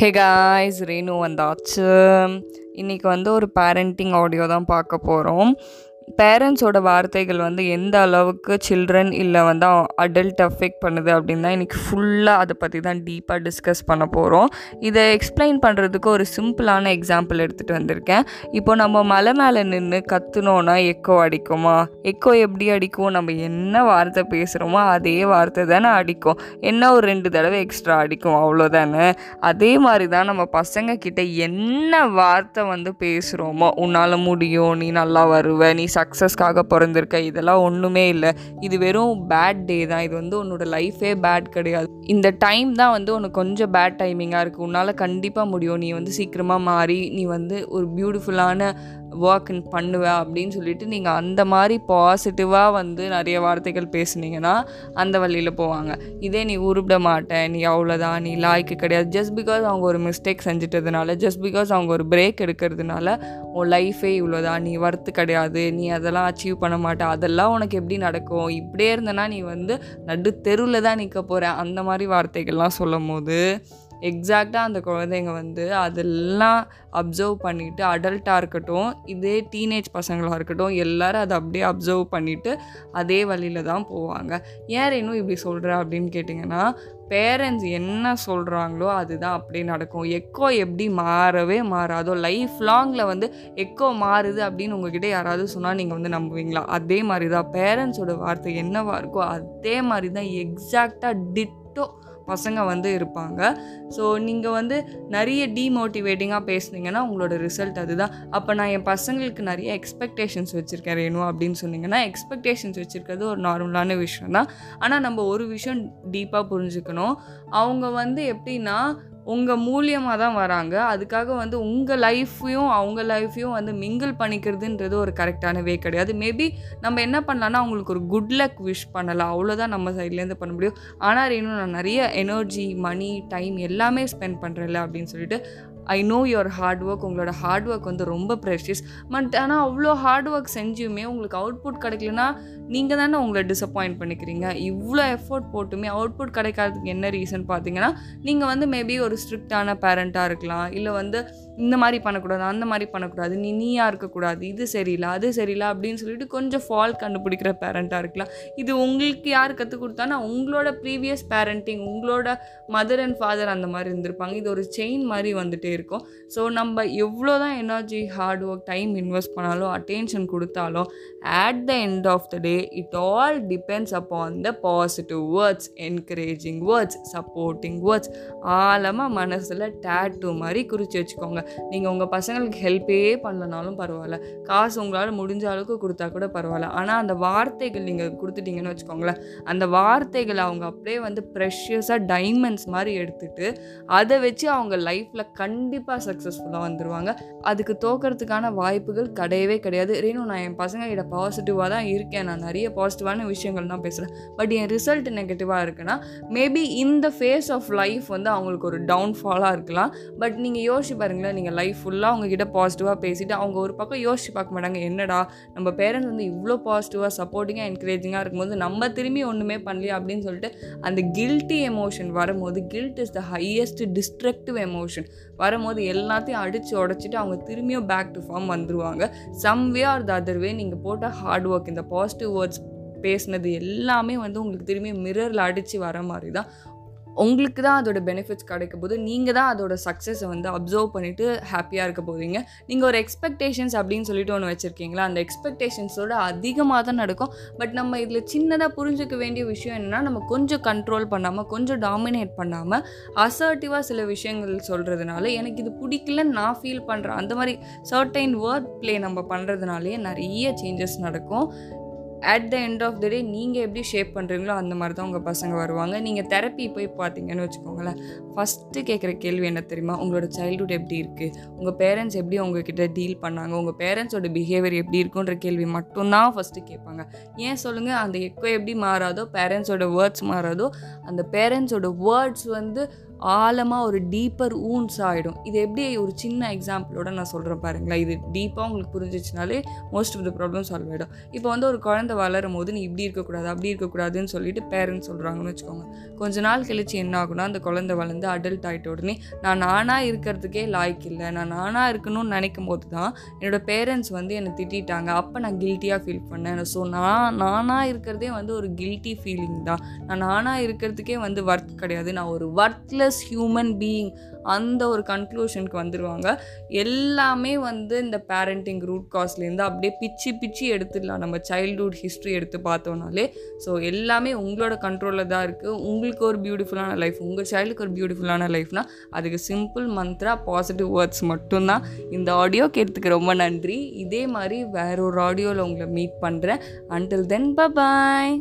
Hey guys Renu வந்தாச்சு. இன்றைக்கி வந்து ஒரு பேரண்டிங் ஆடியோ தான் பார்க்க போகிறோம் பேரண்ட்ஸோட வார்த்தைகள் வந்து எந்த அளவுக்கு சில்ட்ரன் இல்லை வந்து அடல்ட் அஃபெக்ட் பண்ணுது அப்படின்னு தான் இன்றைக்கி ஃபுல்லாக அதை பற்றி தான் டீப்பாக டிஸ்கஸ் பண்ண போகிறோம் இதை எக்ஸ்பிளைன் பண்ணுறதுக்கு ஒரு சிம்பிளான எக்ஸாம்பிள் எடுத்துகிட்டு வந்திருக்கேன். இப்போ நம்ம மலை மேலே நின்று கத்துனோன்னா எக்கோ அடிக்குமா? எக்கோ எப்படி அடிக்கும்? நம்ம என்ன வார்த்தை பேசுகிறோமோ அதே வார்த்தை தானே அடிக்கும். என்ன ஒரு ரெண்டு தடவை எக்ஸ்ட்ரா அடிக்கும்? அவ்வளோதானே அதே மாதிரி தான் நம்ம பசங்க கிட்ட என்ன வார்த்தை வந்து பேசுகிறோமோ உன்னால் முடியும் நீ நல்லா வருவ நீ சக்ஸஸ்க்காக பிறந்திருக்க இதெல்லாம் ஒன்றுமே இல்லை. இது வெறும் பேட் டே தான். இது வந்து உன்னோட லைஃபே பேட் கிடையாது. இந்த டைம் தான் வந்து உனக்கு கொஞ்சம் பேட் டைமிங்காக இருக்குது உன்னால் கண்டிப்பாக முடியும். நீ வந்து சீக்கிரமாக மாறி நீ வந்து ஒரு பியூட்டிஃபுல்லான ஒர்க் பண்ணுவ அப்படின்னு சொல்லிட்டு நீங்கள் அந்த மாதிரி பாசிட்டிவாக வந்து நிறைய வார்த்தைகள் பேசுனீங்கன்னா அந்த வழியில் போவாங்க. இதே நீ உருப்பிட மாட்டேன் நீ அவ்வளோதான் நீ லாய்க்கு கிடையாது. ஜஸ்ட் பிகாஸ் அவங்க ஒரு மிஸ்டேக் செஞ்சிட்டதுனால ஜஸ்ட் பிகாஸ் அவங்க ஒரு பிரேக் எடுக்கிறதுனால உன் லைஃபே இவ்வளோதான் நீ ஒர்த்து கிடையாது நீ அதெல்லாம் அச்சீவ் பண்ண மாட்ட அதெல்லாம் உனக்கு எப்படி நடக்கும்? இப்படியே இருந்தனா நீ வந்து நடு தெருவில் தான் நிற்க போகிற அந்த மாதிரி வார்த்தைகள்லாம் சொல்லும் போது எக்ஸாக்டாக அந்த குழந்தைங்க வந்து அதெல்லாம் அப்சர்வ் பண்ணிவிட்டு அடல்ட்டாக இருக்கட்டும் இதே டீனேஜ் பசங்களாக இருக்கட்டும் எல்லாரும் அதை அப்படியே அப்சர்வ் பண்ணிவிட்டு அதே வழியில் தான் போவாங்க. ஏன் இன்னும் இப்படி சொல்கிற அப்படின்னு கேட்டிங்கன்னா பேரண்ட்ஸ் என்ன சொல்கிறாங்களோ அதுதான் அப்படியே நடக்கும். எக்கோ எப்படி மாறவே மாறாதோ லைஃப் லாங்கில் வந்து எக்கோ மாறுது அப்படின்னு உங்ககிட்ட யாராவது சொன்னால் நீங்கள் வந்து நம்புவீங்களா? அதே மாதிரி தான் பேரண்ட்ஸோட வார்த்தை என்னவாக இருக்கோ அதே மாதிரி தான் எக்ஸாக்டாக டிட்டோ பசங்க வந்து இருப்பாங்க. ஸோ நீங்கள் வந்து நிறைய டீமோட்டிவேட்டிங்காக பேசுனீங்கன்னா உங்களோட ரிசல்ட் அதுதான். அப்போ நான் என் பசங்களுக்கு நிறைய எக்ஸ்பெக்டேஷன்ஸ் வச்சுருக்கேன் வேணும் அப்படின்னு சொன்னீங்கன்னா எக்ஸ்பெக்டேஷன்ஸ் வச்சுருக்கிறது ஒரு நார்மலான விஷயம் தான் ஆனால் நம்ம ஒரு விஷயம் டீப்பாக புரிஞ்சுக்கணும். அவங்க வந்து எப்படின்னா உங்கள் மூலியமாக தான் வராங்க. அதுக்காக வந்து உங்கள் லைஃப்பையும் அவங்க லைஃப்பையும் வந்து மிங்கிள் பண்ணிக்கிறதுன்றது ஒரு கரெக்டான வே கிடையாது. மேபி நம்ம என்ன பண்ணலான்னா அவங்களுக்கு ஒரு குட் லக் விஷ் பண்ணலாம். அவ்வளோதான் நம்ம சைட்லேருந்து பண்ண முடியும். ஆனால் இன்னும் நான் நிறைய எனர்ஜி மணி டைம் எல்லாமே ஸ்பெண்ட் பண்ணுறேன்ல அப்படின்னு சொல்லிட்டு I know your hard work உங்களோட ஹார்ட் ஒர்க் வந்து ரொம்ப ப்ரெஷியஸ் பட் ஆனால் அவ்வளோ ஹார்ட் ஒர்க் செஞ்சுமே உங்களுக்கு அவுட்புட் கிடைக்கலனா நீங்கள் தானே உங்களை டிசப்பாயிண்ட் பண்ணிக்கிறீங்க. இவ்வளோ எஃபோர்ட் போட்டுமே அவுட்புட் கிடைக்காததுக்கு என்ன ரீசன் பார்த்தீங்கன்னா நீங்கள் வந்து மேபி ஒரு ஸ்ட்ரிக்டான பேரண்ட்டாக இருக்கலாம். இல்லை வந்து இந்த மாதிரி பண்ணக்கூடாது அந்த மாதிரி பண்ணக்கூடாது. நீ நீயாக இருக்கக்கூடாது. இது சரியில்லை அது சரியில்லை அப்படின்னு சொல்லிட்டு கொஞ்சம் ஃபால் கண்டுபிடிக்கிற பேரண்ட்டாக இருக்கலாம். இது உங்களுக்கு யார் கற்றுக் கொடுத்தானா உங்களோட ப்ரீவியஸ் பேரண்டிங் உங்களோட மதர் அண்ட் ஃபாதர் அந்த மாதிரி இருந்திருப்பாங்க. இது ஒரு செயின் மாதிரி வந்துட்டே இருக்கும். ஸோ நம்ம எவ்வளோ தான் energy hard work time invest பண்ணாலும் அட்டென்ஷன் கொடுத்தாலும் at the end of the day it all depends upon the positive words encouraging words supporting words ஆழமாக மனசில் டேட்டு மாதிரி குறித்து வச்சுக்கோங்க. நீங்கள் உங்கள் பசங்களுக்கு ஹெல்ப்பே பண்ணலனாலும் பரவாயில்ல. காசு உங்களால் முடிஞ்ச அளவுக்கு கொடுத்தா கூட பரவாயில்ல. ஆனால் அந்த வார்த்தைகள் நீங்கள் கொடுத்துட்டீங்கன்னு வச்சுக்கோங்களேன். அந்த வார்த்தைகளை அவங்க அப்படியே வந்து ப்ரெஷியஸாக டைமண்ட்ஸ் மாதிரி எடுத்துகிட்டு அதை வச்சு அவங்க லைஃப்பில் கண்டிப்பாக சக்ஸஸ்ஃபுல்லாக வந்துடுவாங்க அதுக்கு தோக்கிறதுக்கான வாய்ப்புகள் கிடையவே கிடையாது. ரேணு நான் என் பசங்க கிட்ட பாசிட்டிவாக தான் இருக்கேன். நான் நிறைய பாசிட்டிவான விஷயங்கள் தான் பேசுகிறேன் பட் என் ரிசல்ட் நெகட்டிவாக இருக்குன்னா மேபி இந்த ஃபேஸ் ஆஃப் லைஃப் வந்து அவங்களுக்கு ஒரு டவுன்ஃபாலாக இருக்கலாம். பட் நீங்கள் யோசிச்சு பாருங்களேன் நீங்கள் லைஃப் ஃபுல்லாக அவங்கக்கிட்ட பாசிட்டிவாக பேசிட்டு அவங்க ஒரு பக்கம் யோசிச்சு பார்க்க மாட்டாங்க என்னடா நம்ம பேரண்ட்ஸ் வந்து இவ்வளோ பாசிட்டிவாக சப்போர்ட்டிங்காக என்கரேஜிங்காக இருக்கும்போது நம்ம திரும்பி ஒன்றுமே பண்ணலையே? அப்படின்னு சொல்லிட்டு அந்த கில்ட்டி எமோஷன் வரும்போது guilt is the highest destructive emotion வர வரும்போது எல்லாத்தையும் அடித்து உடச்சிட்டு அவங்க திரும்பியும் பேக் டு ஃபார்ம் வந்துருவாங்க. Some way or the other way நீங்கள் போட்ட ஹார்ட் ஒர்க் இந்த பாசிட்டிவ் வேர்ட்ஸ் பேசினது எல்லாமே வந்து உங்களுக்கு திரும்பி மிரரில் அடித்து வர மாதிரி தான் உங்களுக்கு தான் அதோட பெனிஃபிட்ஸ் கிடைக்க போது நீங்கள் தான் அதோட சக்ஸஸை வந்து அப்சர்வ் பண்ணிவிட்டு ஹாப்பியாக இருக்க போகிறீங்க நீங்கள் ஒரு எக்ஸ்பெக்டேஷன்ஸ் அப்படின்னு சொல்லிட்டு ஒன்று வச்சுருக்கீங்களா? அந்த எக்ஸ்பெக்டேஷன்ஸோட அதிகமாக தான் நடக்கும். பட் நம்ம இதில் சின்னதாக புரிஞ்சுக்க வேண்டிய விஷயம் என்னென்னா நம்ம கொஞ்சம் கண்ட்ரோல் பண்ணாமல் கொஞ்சம் டாமினேட் பண்ணாமல் அசர்ட்டிவாக சில விஷயங்கள் சொல்கிறதுனால எனக்கு இது பிடிக்கலன்னு நான் ஃபீல் பண்ணுறேன் அந்த மாதிரி சர்டைன் வேர்ட் ப்ளே நம்ம பண்ணுறதுனாலேயே நிறைய சேஞ்சஸ் நடக்கும். At the end of the day நீங்கள் எப்படி ஷேப் பண்ணுறீங்களோ அந்த மாதிரி தான் உங்கள் பசங்க வருவாங்க. நீங்கள் தெரப்பி போய் பார்த்தீங்கன்னு வச்சுக்கோங்களேன் ஃபஸ்ட்டு கேட்குற கேள்வி என்ன தெரியுமா? உங்களோட சைல்டுஹுட் எப்படி இருக்குது உங்கள் பேரண்ட்ஸ் எப்படி உங்ககிட்ட டீல் பண்ணாங்க? உங்கள் பேரண்ட்ஸோட பிஹேவியர் எப்படி இருக்குன்ற கேள்வி மட்டும்தான் ஃபஸ்ட்டு கேட்பாங்க. ஏன் சொல்லுங்கள் அந்த எக்கோ எப்படி மாறாதோ பேரண்ட்ஸோட வேர்ட்ஸ் மாறாதோ அந்த பேரண்ட்ஸோட வேர்ட்ஸ் வந்து ஆழமாக ஒரு டீப்பர் ஊன்ஸ் ஆகிடும் இது எப்படி? ஒரு சின்ன எக்ஸாம்பிளோட நான் சொல்கிறேன் பாருங்களேன். இது டீப்பாக உங்களுக்கு புரிஞ்சிச்சுனாலே most of the problem solve ஆகிடும் இப்போ வந்து ஒரு குழந்தை வளரும் போது நீ இப்படி இருக்கக்கூடாது அப்படி இருக்கக்கூடாதுன்னு சொல்லிட்டு பேரண்ட்ஸ் சொல்கிறாங்கன்னு வச்சுக்கோங்க. கொஞ்ச நாள் கழிச்சு என்ன ஆகுனா அந்த குழந்தை வளர்ந்து அடல்ட் ஆகிட்ட உடனே நான் நானாக இருக்கிறதுக்கே லாய்க்கு இல்லை. நான் நானாக இருக்கணும்னு நினைக்கும் போது தான் என்னோடய பேரண்ட்ஸ் வந்து என்னை திட்டாங்க அப்போ நான் கில்ட்டியாக ஃபீல் பண்ணேன். ஸோ நான் நானாக இருக்கிறதே வந்து ஒரு கில்ட்டி ஃபீலிங் தான். நான் நானாக இருக்கிறதுக்கே வந்து ஒர்த் கிடையாது. நான் ஒரு ஒர்த்லெஸ் ஹியூமன் பீயிங் அந்த ஒரு கன்க்ளூஷனுக்கு வந்துடுவாங்க எல்லாமே வந்து இந்த பேரண்டிங் ரூட் காஸ்ட்லேருந்து அப்படியே பிச்சு பிச்சு எடுத்துடலாம். நம்ம சைல்டுஹுட் ஹிஸ்ட்ரி எடுத்து பார்த்தோம்னாலே. ஸோ எல்லாமே உங்களோட கண்ட்ரோலில் தான் இருக்குது உங்களுக்கு ஒரு பியூட்டிஃபுல்லான லைஃப் உங்கள் சைல்டுக்கு ஒரு பியூட்டிஃபுல்லான லைஃப்னால் அதுக்கு சிம்பிள் மந்த்ரா பாசிட்டிவ் வேர்ட்ஸ் மட்டும்தான். இந்த ஆடியோ கேட்டதுக்கு ரொம்ப நன்றி. இதே மாதிரி வேற ஒரு ஆடியோவில் உங்களை மீட் பண்ணுறேன் அன்டில் தென் பாய்